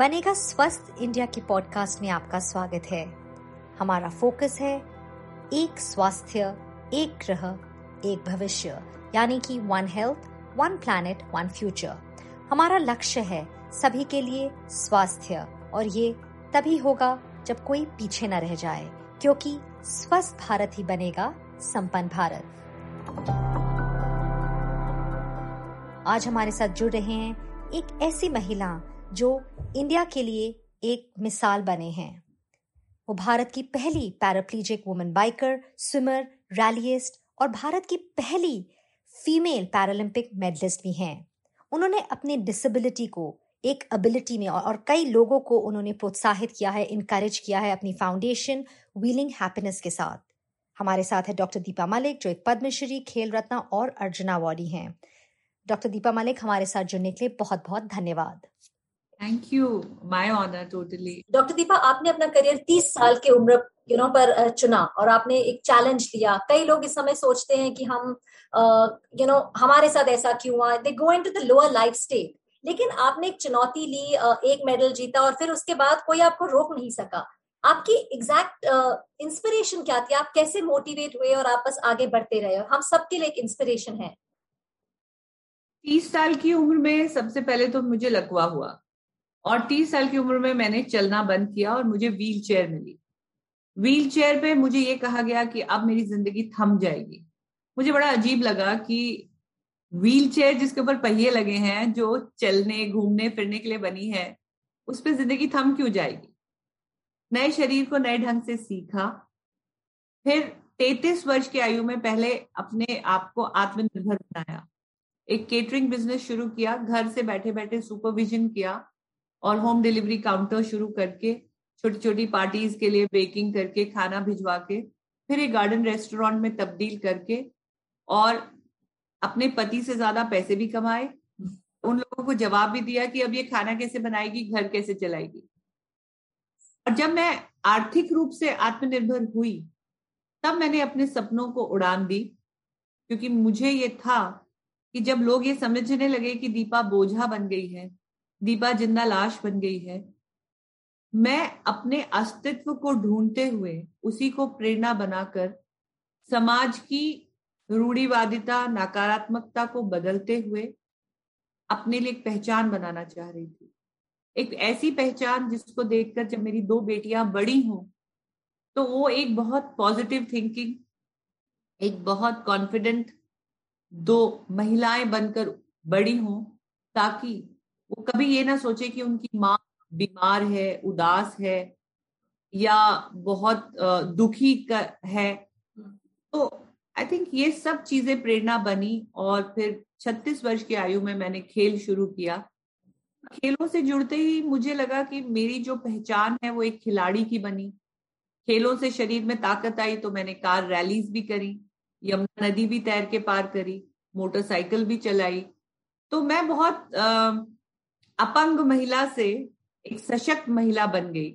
बनेगा स्वस्थ इंडिया की पॉडकास्ट में आपका स्वागत है। हमारा फोकस है एक स्वास्थ्य, एक ग्रह, एक भविष्य, यानी कि one health one planet one future हमारा लक्ष्य है सभी के लिए स्वास्थ्य, और ये तभी होगा जब कोई पीछे न रह जाए, क्योंकि स्वस्थ भारत ही बनेगा संपन्न भारत। आज हमारे साथ जुड़ रहे हैं एक ऐसी महिला जो इंडिया के लिए एक मिसाल बने हैं। वो भारत की पहली paraplegic women biker swimmer rallyist और भारत की पहली फीमेल पैरालंपिक मेडलिस्ट भी हैं। उन्होंने अपने डिसेबिलिटी को एक एबिलिटी में और, कई लोगों को उन्होंने प्रोत्साहित किया है इनकरेज किया है अपनी फाउंडेशन व्हीलिंग हैप्पीनेस के साथ। हमारे साथ है डॉक्टर दीपा मलिक जो एक पद्मश्री खेल रत्न और अर्जुना अवार्डी हैं। डॉक्टर दीपा मलिक हमारे साथ जुड़ने के लिए बहुत बहुत धन्यवाद। Thank you my honour totally doctor Deepa आपने अपना करियर तीस साल की उम्र यू नो पर चुना और आपने एक चैलेंज लिया। कई लोग इस समय सोचते हैं कि हम यू नो हमारे साथ ऐसा क्यों हुआ? They go into the lower life state लेकिन आपने एक चुनौती ली एक मेडल जीता और फिर उसके बाद कोई आपको रोक नहीं सका। आपकी एग्जैक्ट इंस्पिरेशन क्या थी? आप कैसे मोटिवेट हुए और आप बस आगे बढ़ते रहे? हम सबके लिए एक इंस्पिरेशन है। तीस साल की उम्र में सबसे पहले तो मुझे लकवा हुआ। और तीस साल की उम्र में मैंने चलना बंद किया और मुझे व्हील चेयर मिली। व्हील चेयर पे मुझे ये कहा गया कि अब मेरी ज़िंदगी थम जाएगी। मुझे बड़ा अजीब लगा कि व्हील चेयर जिसके ऊपर पहिए लगे हैं, जो चलने, घूमने, फिरने के लिए बनी है, उस पर ज़िंदगी थम क्यों जाएगी? नए शरीर को नए ढंग से सीखा। फिर तैतीस वर्ष की आयु में पहले अपने आप को आत्मनिर्भर बनाया। एक केटरिंग बिज़नेस शुरू किया, घर से बैठे बैठे सुपरविजन किया और होम डिलीवरी काउंटर शुरू करके छोटी छोटी पार्टीज़ के लिए बेकिंग करके, खाना भिजवा के, फिर एक गार्डन रेस्टोरेंट में तब्दील करके और अपने पति से ज़्यादा पैसे भी कमाए। उन लोगों को जवाब भी दिया कि अब ये खाना कैसे बनाएगी, घर कैसे चलाएगी। और जब मैं आर्थिक रूप से आत्मनिर्भर हुई, तब मैंने अपने सपनों को उड़ान दी, क्योंकि मुझे ये था कि जब लोग ये समझने लगे कि दीपा बोझा बन गई है दीपा ज़िंदा लाश बन गई है। मैं अपने अस्तित्व को ढूंढते हुए उसी को प्रेरणा बनाकर समाज की रूढ़ीवादिता, नकारात्मकता को बदलते हुए अपने लिए एक पहचान बनाना चाह रही थी। एक ऐसी पहचान जिसको देखकर जब मेरी दो बेटियाँ बड़ी हों तो वो एक बहुत पॉजिटिव थिंकिंग एक बहुत कॉन्फिडेंट दो महिलाएँ बनकर बड़ी हों, ताकि वो कभी ये ना सोचे कि उनकी माँ बीमार है, उदास है या बहुत दुखी है। तो आई थिंक ये सब चीज़ें प्रेरणा बनी और फिर 36 वर्ष की आयु में मैंने खेल शुरू किया। खेलों से जुड़ते ही मुझे लगा कि मेरी जो पहचान है वो एक खिलाड़ी की बनी। खेलों से शरीर में ताकत आई तो मैंने कार रैलीज भी करी, यमुना नदी भी तैर के पार करी, मोटरसाइकिल भी चलाई। तो मैं बहुत अपंग महिला से एक सशक्त महिला बन गई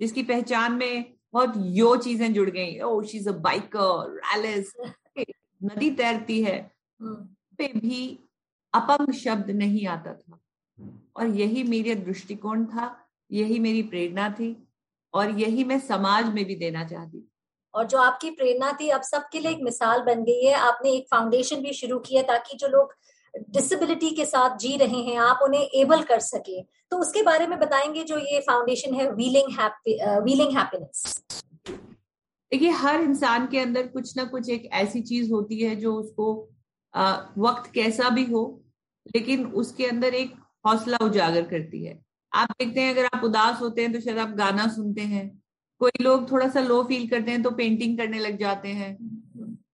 जिसकी पहचान में बहुत यो चीज़ें जुड़ गई। ओ she is a biker rallyist नदी तैरती है। हम्म। पे भी अपंग शब्द नहीं आता था। और यही मेरा दृष्टिकोण था यही मेरी प्रेरणा थी और यही मैं समाज में भी देना चाहती। और जो आपकी प्रेरणा थी अब सबके लिए एक मिसाल बन गई है। आपने एक फाउंडेशन भी शुरू किया ताकि जो लोग डिसेबिलिटी के साथ जी रहे हैं आप उन्हें एबल कर सके। तो उसके बारे में बताएँगे जो ये फाउंडेशन है व्हीलिंग व्हीलिंग हैप्पीनेस देखिए हर इंसान के अंदर कुछ ना कुछ एक ऐसी चीज़ होती है जो उसको आ, वक्त कैसा भी हो लेकिन उसके अंदर एक हौसला उजागर करती है। आप देखते हैं अगर आप उदास होते हैं तो शायद आप गाना सुनते हैं। कोई लोग थोड़ा सा लो फील करते हैं तो पेंटिंग करने लग जाते हैं।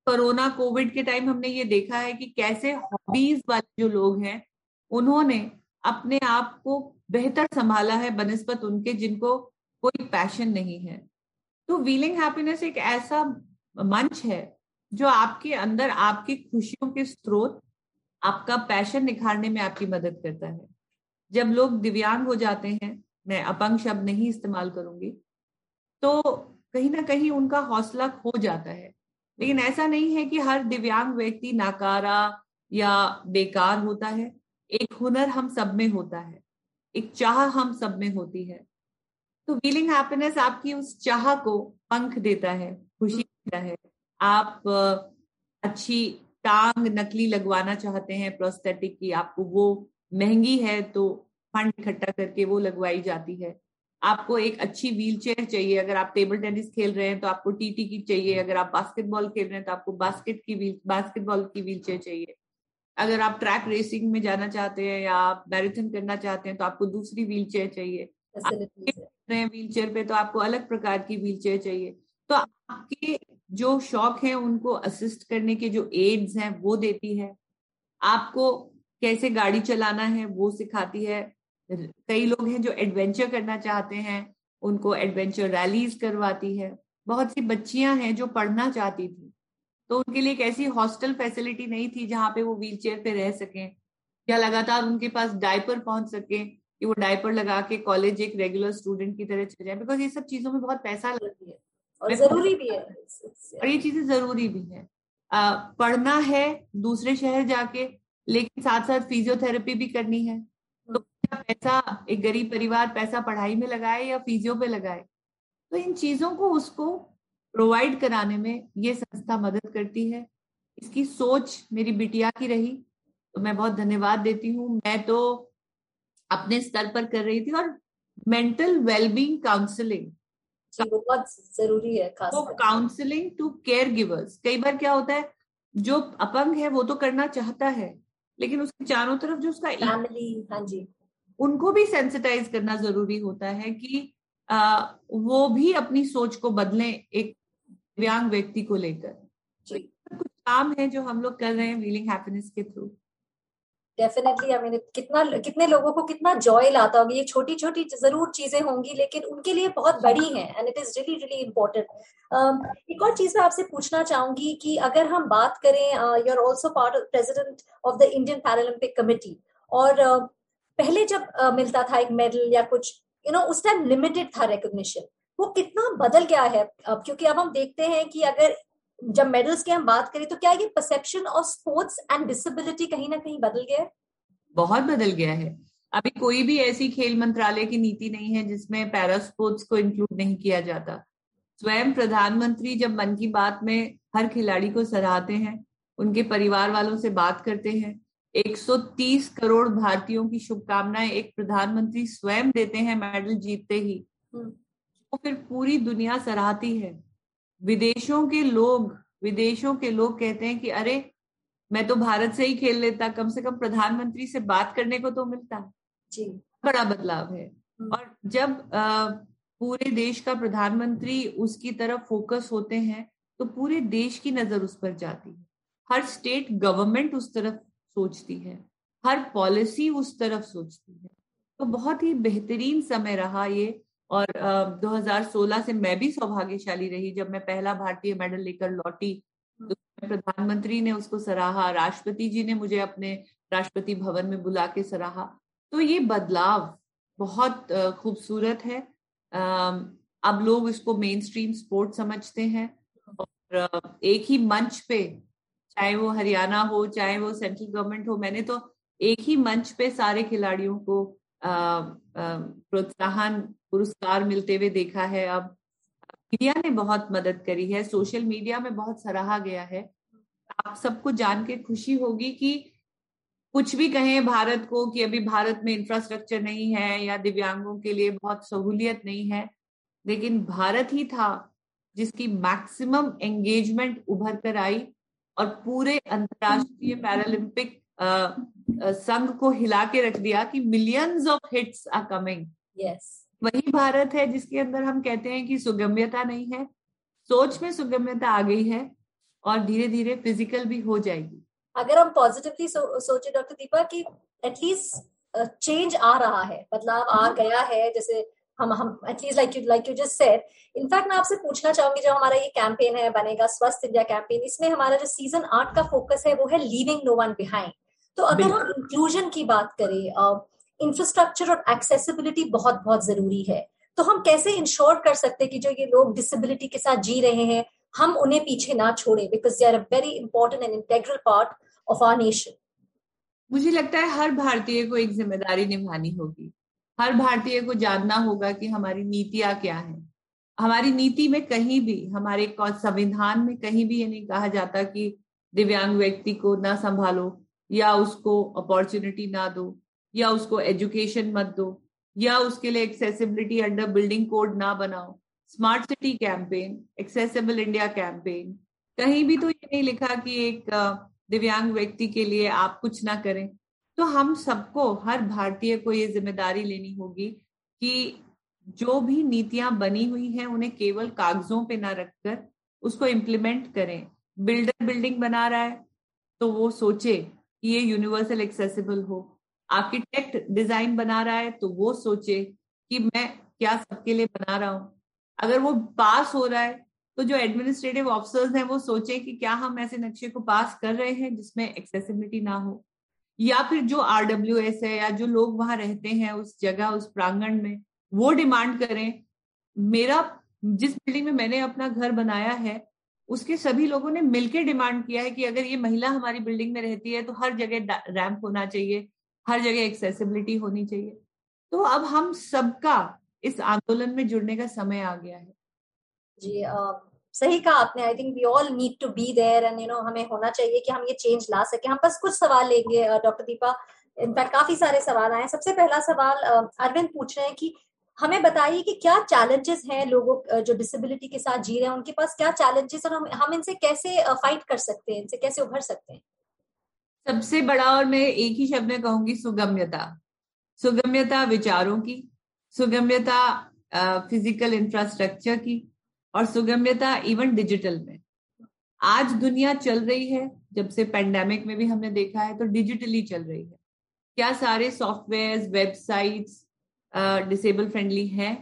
कोरोना, कोविड के टाइम हमने ये देखा है कि कैसे हॉबीज वाले जो लोग हैं, उन्होंने अपने आप को बेहतर संभाला है बनस्पत उनके, जिनको कोई पैशन नहीं है। तो व्हीलिंग हैप्पीनेस एक ऐसा मंच है जो आपके अंदर आपकी खुशियों के स्रोत, आपका पैशन निखारने में आपकी मदद करता है। जब लोग दिव्यांग हो जाते हैं, मैं अपंग शब्द नहीं इस्तेमाल करूँगी तो कहीं ना कहीं उनका हौसला खो जाता है। लेकिन ऐसा नहीं है कि हर दिव्यांग व्यक्ति नाकारा या बेकार होता है। एक हुनर हम सब में होता है। एक चाह हम सब में होती है। तो व्हीलिंग हैप्पीनेस आपकी उस चाह को पंख देता है खुशी देता है। आप अच्छी टांग नकली लगवाना चाहते हैं प्रोस्थेटिक की आपको वो महँगी है तो फंड इकट्ठा करके वो लगवाई जाती है। आपको एक अच्छी व्हील चेयर चाहिए। अगर आप टेबल टेनिस खेल रहे हैं तो आपको टीटी की चाहिए। अगर आप बास्केटबॉल खेल रहे हैं तो आपको बास्केट की व्हील बास्केटबॉल की व्हील चेयर चाहिए। अगर आप ट्रैक रेसिंग में जाना चाहते हैं या आप मैराथन करना चाहते हैं तो आपको दूसरी व्हील चेयर चाहिए व्हील चेयर पे तो आपको अलग प्रकार की व्हील चेयर चाहिए। तो आपके जो शौक है उनको असिस्ट करने के जो एड्स हैं वो देती है। आपको कैसे गाड़ी चलाना है वो सिखाती है। कई लोग हैं जो एडवेंचर करना चाहते हैं उनको एडवेंचर रैलीज करवाती है। बहुत सी बच्चियाँ हैं जो पढ़ना चाहती थी। तो उनके लिए एक ऐसी हॉस्टल फैसिलिटी नहीं थी जहाँ पे वो व्हील चेयर पे रह सकें या लगातार उनके पास डायपर पहुँच सके कि वो डायपर लगा के कॉलेज एक रेगुलर स्टूडेंट की तरह चले जाए। बिकॉज़ ये सब चीज़ों में बहुत पैसा लगती है। और ज़रूरी भी है। और ये चीज़ें ज़रूरी भी है। आ, पढ़ना है दूसरे शहर जाके लेकिन साथ साथ फिजियोथेरेपी भी करनी है। पैसा एक गरीब परिवार पैसा पढ़ाई में लगाए या फिजियो पे लगाए तो इन चीज़ों को उसको प्रोवाइड कराने में ये संस्था मदद करती है। इसकी सोच मेरी बिटिया की रही तो मैं बहुत धन्यवाद देती हूँ। मैं तो अपने स्तर पर कर रही थी और मेंटल वेलबींग काउंसलिंग बहुत ज़रूरी है तो काउंसलिंग टू केयर गिवर्स कई बार क्या होता है जो अपंग है वो तो करना चाहता है लेकिन उसके चारों तरफ़ जो उसका फैमिली हाँ जी। उनको भी सेंसिटाइज करना ज़रूरी होता है कि आ, वो भी अपनी सोच को बदलें एक दिव्यांग व्यक्ति को लेकर। कुछ काम है जो हम लोग कर रहे हैं व्हीलिंग हैप्पीनेस के थ्रू डेफिनेटली आई मीन कितना कितने लोगों को कितना जॉय लाता होगा। ये छोटी छोटी ज़रूर चीज़ें होंगी लेकिन उनके लिए बहुत बड़ी हैं and it is really really important एक और चीज़ मैं आपसे पूछना चाहूँगी कि अगर हम बात करें you are also part of president of the Indian Paralympic committee और uh, पहले जब uh, मिलता था एक मेडल या कुछ यू you नो know, उस टाइम लिमिटेड था रिकॉग्निशन वो कितना बदल गया है अब क्योंकि अब हम देखते हैं कि अगर जब मेडल्स की हम बात करें तो क्या ये perception of sports and disability कहीं ना कहीं बदल गया है? बहुत बदल गया है। अभी कोई भी ऐसी खेल मंत्रालय की नीति नहीं है जिसमें पैरा स्पोर्ट्स को इंक्लूड नहीं किया जाता। स्वयं प्रधानमंत्री जब मन की बात में हर खिलाड़ी को सराहते हैं उनके परिवार वालों से बात करते हैं 130 करोड़ भारतीयों की शुभकामनाएँ एक प्रधानमंत्री स्वयं देते हैं मेडल जीतते ही। तो फिर पूरी दुनिया सराहती है। विदेशों के लोग विदेशों के लोग कहते हैं कि अरे मैं तो भारत से ही खेल लेता कम से कम प्रधानमंत्री से बात करने को तो मिलता। जी। बड़ा बदलाव है। हम्म। और जब आ, पूरे देश का प्रधानमंत्री उसकी तरफ़ फोकस होते हैं तो पूरे देश की नज़र उस पर जाती है। हर स्टेट गवर्नमेंट उस तरफ़ सोचती है। हर पॉलिसी उस तरफ़ सोचती है। तो बहुत ही बेहतरीन समय रहा ये और uh, 2016 से मैं भी सौभाग्यशाली रही जब मैं पहला भारतीय मेडल लेकर लौटी। तो प्रधानमंत्री ने उसको सराहा राष्ट्रपति जी ने मुझे अपने राष्ट्रपति भवन में बुला के सराहा। तो ये बदलाव बहुत खूबसूरत है। अब लोग इसको मेन स्ट्रीम स्पोर्ट समझते हैं और एक ही मंच पे चाहे वो हरियाणा हो, चाहे वो सेंट्रल गवर्नमेंट हो, मैंने तो एक ही मंच पे सारे खिलाड़ियों को प्रोत्साहन, पुरस्कार मिलते हुए देखा है। अब मीडिया ने बहुत मदद करी है, सोशल मीडिया में बहुत सराहा गया है। आप सबको जान के खुशी होगी कि कुछ भी कहें भारत को कि अभी भारत में इंफ्रास्ट्रक्चर नहीं है या दिव्यांगों के लिए बहुत सहूलियत नहीं है, लेकिन भारत ही था जिसकी मैक्सिमम एंगेजमेंट उभर कर आई। और पूरे अंतरराष्ट्रीय पैरालंपिक संघ को हिला के रख दिया कि millions of hits are coming yes वही भारत है जिसके अंदर हम कहते हैं कि सुगम्यता नहीं है सोच में सुगम्यता आ गई है और धीरे धीरे फ़िज़िकल भी हो जाएगी। अगर हम पॉजिटिवली सो, सोचे डॉक्टर दीपा कि एटलीस्ट चेंज आ रहा है बदलाव आ हाँ। गया है जैसे हम हम at least like you like you just said in fact मैं आपसे पूछना चाहूँगी जो हमारा ये कैंपेन है बनेगा स्वस्थ इंडिया कैंपेन इसमें हमारा जो सीज़न आठ का फोकस है वो है लीविंग नो वन बिहाइंड तो अगर हम इंक्लूजन की बात करें इंफ्रास्ट्रक्चर और एक्सेसिबिलिटी बहुत बहुत ज़रूरी है। तो हम कैसे इंश्योर कर सकते कि जो ये लोग डिसेबिलिटी के साथ जी रहे हैं हम उन्हें पीछे ना छोड़ें because they are a very important and integral part of our nation मुझे लगता है हर भारतीय को एक ज़िम्मेदारी निभानी होगी। हर भारतीय को जानना होगा कि हमारी नीतियाँ क्या है। हमारी नीति में कहीं भी, हमारे संविधान में कहीं भी ये नहीं कहा जाता कि दिव्यांग व्यक्ति को ना संभालो, या उसको अपॉर्चुनिटी ना दो, या उसको एजुकेशन मत दो, या उसके लिए एक्सेसिबिलिटी अंडर बिल्डिंग कोड ना बनाओ। Smart city campaign accessible India campaign कहीं भी तो ये नहीं लिखा कि एक दिव्यांग व्यक्ति के लिए आप कुछ ना करें। तो हम सबको, हर भारतीय को ये ज़िम्मेदारी लेनी होगी कि जो भी नीतियाँ बनी हुई हैं, उन्हें केवल कागजों पे ना रखकर उसको इम्प्लीमेंट करें। बिल्डर बिल्डिंग बना रहा है तो वो सोचे कि ये यूनिवर्सल एक्सेसिबल हो। आर्किटेक्ट डिज़ाइन बना रहा है तो वो सोचे कि मैं क्या सबके लिए बना रहा हूँ। अगर वो पास हो रहा है तो जो एडमिनिस्ट्रेटिव ऑफिसर्स हैं, वो सोचे कि क्या हम ऐसे नक्शे को पास कर रहे हैं जिसमें एक्सेसिबिलिटी ना हो। या फिर जो आरडब्ल्यू एस है या जो लोग वहाँ रहते हैं उस जगह, उस प्रांगण में, वो डिमांड करें। मेरा, जिस बिल्डिंग में मैंने अपना घर बनाया है, उसके सभी लोगों ने मिलकर डिमांड किया है कि अगर ये महिला हमारी बिल्डिंग में रहती है तो हर जगह रैंप होना चाहिए, हर जगह एक्सेसिबिलिटी होनी चाहिए। तो अब हम सबका इस आंदोलन में जुड़ने का समय आ गया है। जी सही कहा आपने I think we all need to be there and you know हमें होना चाहिए कि हम ये चेंज ला सके। हम बस कुछ सवाल लेंगे डॉक्टर दीपा इनफैक्ट काफ़ी सारे सवाल आए सबसे पहला सवाल अरविंद पूछ रहे हैं कि हमें बताइए कि क्या चैलेंजेस हैं लोगों जो डिसेबिलिटी के साथ जी रहे हैं? उनके पास क्या चैलेंजेस और हम हम इनसे कैसे फाइट कर सकते हैं? इनसे कैसे उभर सकते हैं? सबसे बड़ा और मैं एक ही शब्द में कहूँगी, सुगम्यता। सुगम्यता विचारों की, सुगम्यता फ़िज़िकल इंफ्रास्ट्रक्चर की और सुगम्यता इवन डिजिटल में। आज दुनिया चल रही है जब से पेंडेमिक में भी हमने देखा है तो डिजिटली चल रही है। क्या सारे सॉफ्टवेयर वेबसाइट्स डिसेबल फ्रेंडली हैं?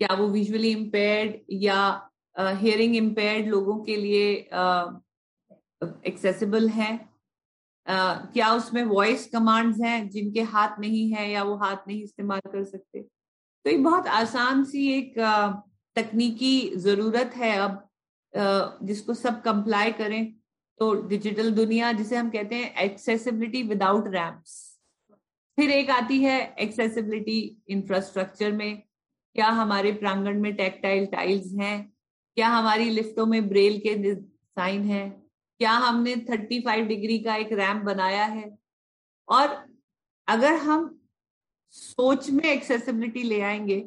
क्या वो विजुअली इम्पेयर्ड या हियरिंग uh, इम्पेयर्ड लोगों के लिए एक्सेसिबल uh, है? uh, क्या उसमें वॉइस कमांड्स हैं जिनके हाथ नहीं है या वो हाथ नहीं इस्तेमाल कर सकते? तो ये बहुत आसान सी एक तकनीकी ज़रूरत है अब जिसको सब कंप्लाई करें तो डिजिटल दुनिया, जिसे हम कहते हैं एक्सेसिबिलिटी विदाउट रैम्प्स फिर एक आती है एक्सेसिबिलिटी इंफ्रास्ट्रक्चर में। क्या हमारे प्रांगण में टेक्टाइल टाइल्स हैं? क्या हमारी लिफ्टों में ब्रेल के साइन है? क्या हमने 35 डिग्री का एक रैम्प बनाया है? और अगर हम सोच में एक्सेसिबिलिटी ले आएँगे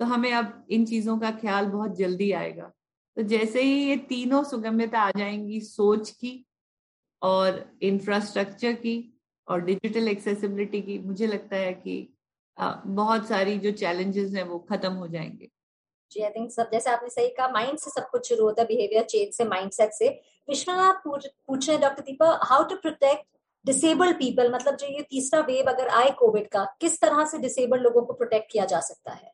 तो हमें अब इन चीज़ों का ख्याल बहुत जल्दी आएगा। तो जैसे ही ये तीनों सुगम्यता आ जाएँगी सोच की और इंफ्रास्ट्रक्चर की और डिजिटल एक्सेसिबिलिटी की, मुझे लगता है कि बहुत सारी जो चैलेंजेस हैं वो खत्म हो जाएँगे। जी आई थिंक सब, जैसे आपने सही कहा माइंड से सब कुछ शुरू होता है बिहेवियर चेंज से माइंडसेट से। विश्वनाथ पूछ रहे हैं doctor Deepa how to protect disabled people मतलब जो ये तीसरा वेव अगर आए कोविड का, किस तरह से डिसेबल्ड लोगों को प्रोटेक्ट किया जा सकता है?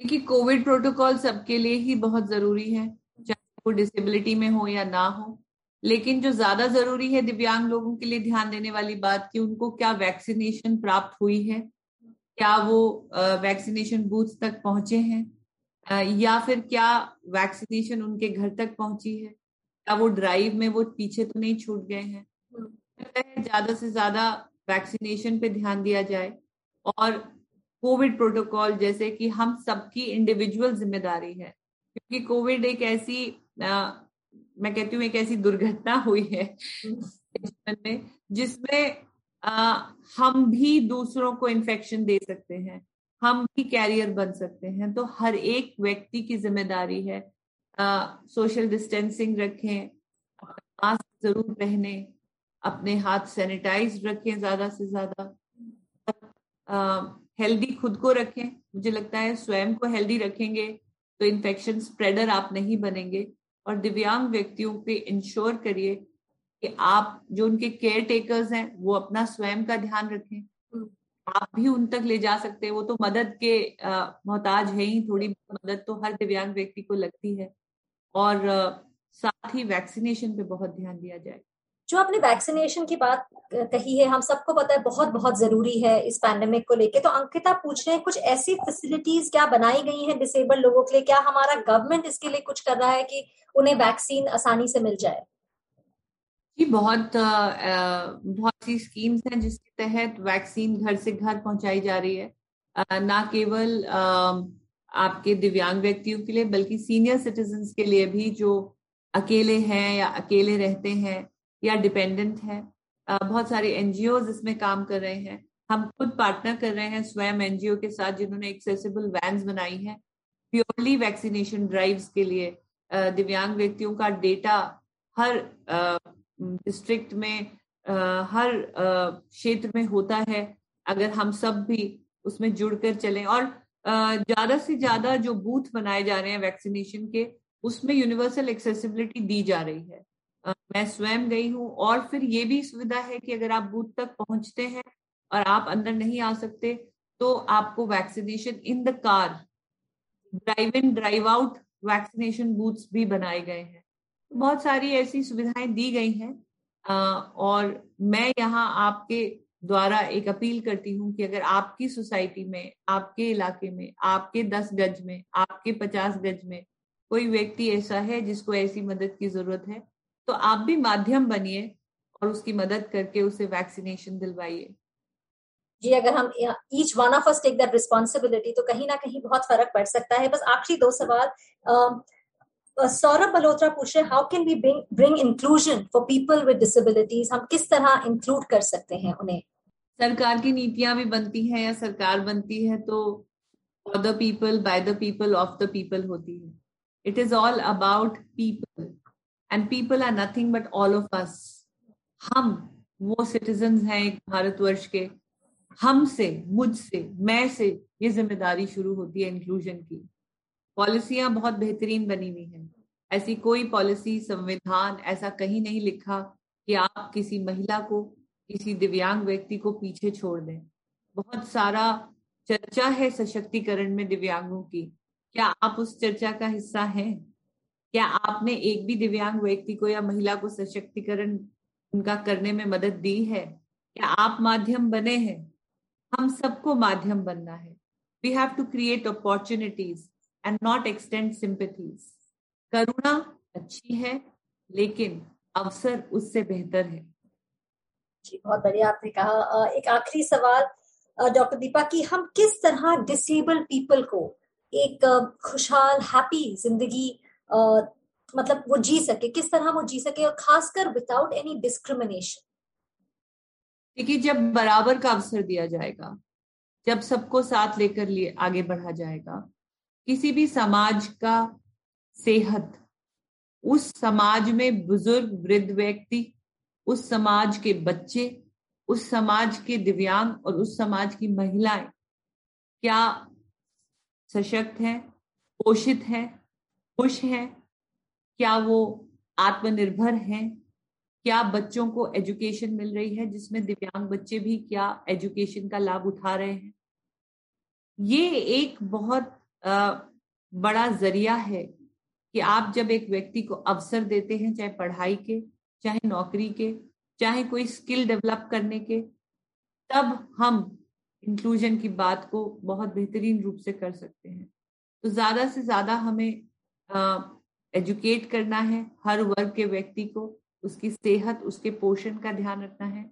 देखिए कोविड प्रोटोकॉल सबके लिए ही बहुत ज़रूरी है चाहे वो डिसेबिलिटी में हो या ना हो। लेकिन जो ज़्यादा ज़रूरी है दिव्यांग लोगों के लिए ध्यान देने वाली बात कि उनको क्या वैक्सीनेशन प्राप्त हुई है क्या वो वैक्सीनेशन बूथ तक पहुँचे हैं या फिर क्या वैक्सीनेशन उनके घर तक पहुँची है क्या वो ड्राइव में वो पीछे तो नहीं छूट गए हैं। ज़्यादा से ज़्यादा वैक्सीनेशन पे ध्यान दिया जाए और कोविड प्रोटोकॉल जैसे कि हम सबकी इंडिविजुअल ज़िम्मेदारी है क्योंकि कोविड एक ऐसी आ, मैं कहती हूँ एक ऐसी दुर्घटना हुई है जिसमें हम भी दूसरों को इन्फेक्शन दे सकते हैं हम भी कैरियर बन सकते हैं तो हर एक व्यक्ति की ज़िम्मेदारी है सोशल डिस्टेंसिंग रखें मास्क ज़रूर पहने अपने हाथ सैनिटाइज रखें ज़्यादा से ज़्यादा हेल्दी खुद को रखें। मुझे लगता है स्वयं को हेल्दी रखेंगे तो इन्फेक्शन स्प्रेडर आप नहीं बनेंगे। और दिव्यांग व्यक्तियों पे इंश्योर करिए कि आप जो उनके केयर टेकर्स हैं वो अपना स्वयं का ध्यान रखें। आप भी उन तक ले जा सकते हैं। वो तो मदद के मोहताज है ही थोड़ी मदद तो हर दिव्यांग व्यक्ति को लगती है। और साथ ही वैक्सीनेशन पे बहुत ध्यान दिया जाए। जो आपने वैक्सीनेशन की बात कही है हम सबको पता है बहुत बहुत ज़रूरी है इस पैंडेमिक को लेके। तो अंकिता पूछ रहे हैं कुछ ऐसी फैसिलिटीज़ क्या बनाई गई हैं डिसेबल लोगों के लिए? क्या हमारा गवर्नमेंट इसके लिए कुछ कर रहा है कि उन्हें वैक्सीन आसानी से मिल जाए? जी बहुत आ, बहुत सी स्कीम्स हैं जिसके तहत वैक्सीन घर से घर पहुंचाई जा रही है। आ, ना केवल आ, आपके दिव्यांग व्यक्तियों के लिए बल्कि सीनियर सिटीजन के लिए भी जो अकेले हैं या अकेले रहते हैं या डिपेंडेंट है। बहुत सारे एनजीओ इसमें काम कर रहे हैं। हम खुद पार्टनर कर रहे हैं स्वयं एनजीओ के साथ जिन्होंने एक्सेसिबल वैन्स बनाई हैं। प्योरली वैक्सीनेशन ड्राइव्स के लिए दिव्यांग व्यक्तियों का डेटा हर डिस्ट्रिक्ट में हर क्षेत्र में होता है। अगर हम सब भी उसमें जुड़कर चलें और ज़्यादा से ज़्यादा जो बूथ बनाए जा रहे हैं वैक्सीनेशन के, उसमें यूनिवर्सल एक्सेसिबिलिटी दी जा रही है। मैं स्वयं गई हूँ और फिर ये भी सुविधा है कि अगर आप बूथ तक पहुँचते हैं और आप अंदर नहीं आ सकते तो आपको vaccination in the car, drive in, drive out vaccination booths भी बनाए गए हैं। तो बहुत सारी ऐसी सुविधाएँ दी गई हैं और मैं यहाँ आपके द्वारा एक अपील करती हूँ कि अगर आपकी सोसाइटी में, आपके इलाके में, आपके दस गज में, आपके पचास गज में कोई व्यक्ति ऐसा है जिसको ऐसी मदद की ज़रूरत है तो आप भी माध्यम बनिए और उसकी मदद करके उसे वैक्सीनेशन दिलवाइए। जी अगर हम each one of us take that responsibility तो कहीं ना कहीं बहुत फ़र्क पड़ सकता है। बस आखिरी दो सवाल। सौरभ मल्होत्रा पूछ रहे how can we bring inclusion for people with disabilities हम किस तरह इंक्लूड कर सकते हैं उन्हें? सरकार की नीतियाँ भी बनती हैं या सरकार बनती है तो for the people by the people of the people होती है। It is all about people and people are nothing but all of us हम, वो सिटीजन हैं एक भारतवर्ष के। हमसे, मुझसे मैं से ये ज़िम्मेदारी शुरू होती है इंक्लूजन की। पॉलिसियाँ बहुत बेहतरीन बनी हुई हैं। ऐसी कोई पॉलिसी, संविधान, ऐसा कहीं नहीं लिखा कि आप किसी महिला को, किसी दिव्यांग व्यक्ति को पीछे छोड़ दें। बहुत सारा चर्चा है सशक्तिकरण में दिव्यांगों की। क्या आप उस चर्चा का हिस्सा हैं? क्या आपने एक भी दिव्यांग व्यक्ति को या महिला को सशक्तिकरण उनका करने में मदद दी है? क्या आप माध्यम बने हैं? हम सबको माध्यम बनना है। We have to create opportunities and not extend sympathies करुणा अच्छी है, लेकिन अवसर उससे बेहतर है। जी, बहुत बढ़िया आपने कहा। एक आखिरी सवाल डॉक्टर दीपा की, हम किस तरह डिसेबल पीपल को एक खुशहाल हैप्पी ज़िंदगी मतलब वो जी सके, किस तरह वो जी सके, और खासकर विदाउट एनी डिस्क्रिमिनेशन देखिए, जब बराबर का अवसर दिया जाएगा, जब सबको साथ लेकर लिए, आगे बढ़ा जाएगा, किसी भी समाज का सेहत, उस समाज में बुज़ुर्ग, वृद्ध व्यक्ति, उस समाज के बच्चे, उस समाज के दिव्यांग और उस समाज की महिलाएँ क्या सशक्त हैं, पोषित हैं खुश हैं? क्या वो आत्मनिर्भर हैं? क्या बच्चों को एजुकेशन मिल रही है, जिसमें दिव्यांग बच्चे भी क्या एजुकेशन का लाभ उठा रहे हैं? ये एक बहुत बड़ा ज़रिया है कि आप जब एक व्यक्ति को अवसर देते हैं, चाहे पढ़ाई के, चाहे नौकरी के, चाहे कोई स्किल डेवलप करने के, तब हम इंक्लूजन की बात को बहुत बेहतरीन रूप से कर सकते हैं। तो ज़्यादा से ज़्यादा हमें एजुकेट करना है हर वर्ग के व्यक्ति को, उसकी सेहत, उसके पोषण का ध्यान रखना है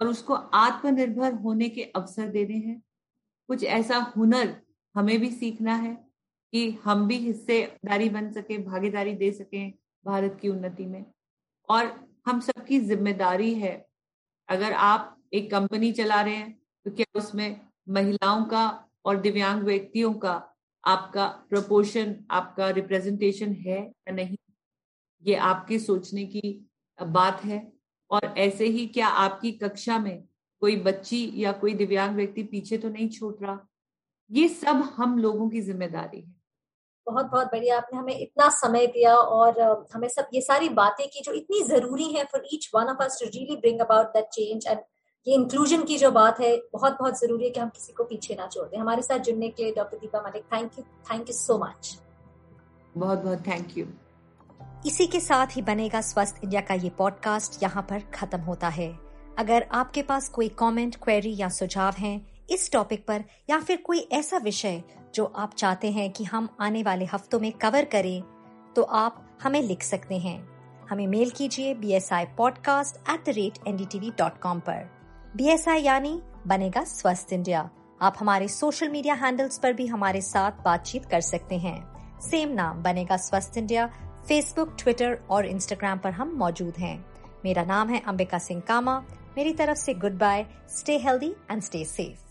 और उसको आत्मनिर्भर होने के अवसर देने हैं। कुछ ऐसा हुनर हमें भी सीखना है कि हम भी हिस्सेदारी बन सके, भागीदारी दे सकें भारत की उन्नति में। और हम सबकी ज़िम्मेदारी है, अगर आप एक कंपनी चला रहे हैं तो क्या उसमें महिलाओं का और दिव्यांग व्यक्तियों का आपका प्रपोर्शन आपका रिप्रेजेंटेशन है या नहीं, ये आपके सोचने की बात है। और ऐसे ही क्या आपकी कक्षा में कोई बच्ची या कोई दिव्यांग व्यक्ति पीछे तो नहीं छूट रहा? ये सब हम लोगों की ज़िम्मेदारी है। बहुत बहुत बढ़िया। आपने हमें इतना समय दिया और हमें सब ये सारी बातें की जो इतनी ज़रूरी है for each one of us to really bring about that change and ये इंक्लूजन की जो बात है बहुत बहुत ज़रूरी है कि हम किसी को पीछे ना छोड़ दें। हमारे साथ जुड़ने के लिए doctor Deepa Malik thank you thank you so much बहुत बहुत थैंक यू इसी के साथ ही बनेगा स्वस्थ इंडिया का ये पॉडकास्ट यहाँ पर खत्म होता है। अगर आपके पास कोई कमेंट, क्वेरी या सुझाव हैं इस टॉपिक पर या फिर कोई ऐसा विषय जो आप चाहते हैं कि हम आने वाले हफ्तों में कवर करें तो आप हमें लिख सकते हैं। हमें मेल कीजिए B S I podcast at the rate N D T V dot com पर। बी एस आई यानी बनेगा स्वस्थ इंडिया। आप हमारे सोशल मीडिया हैंडल्स पर भी हमारे साथ बातचीत कर सकते हैं। सेम नाम, बनेगा स्वस्थ इंडिया। फेसबुक ट्विटर और इंस्टाग्राम पर हम मौजूद हैं। मेरा नाम है अंबिका सिंह कामा। मेरी तरफ़ से goodbye stay healthy and stay safe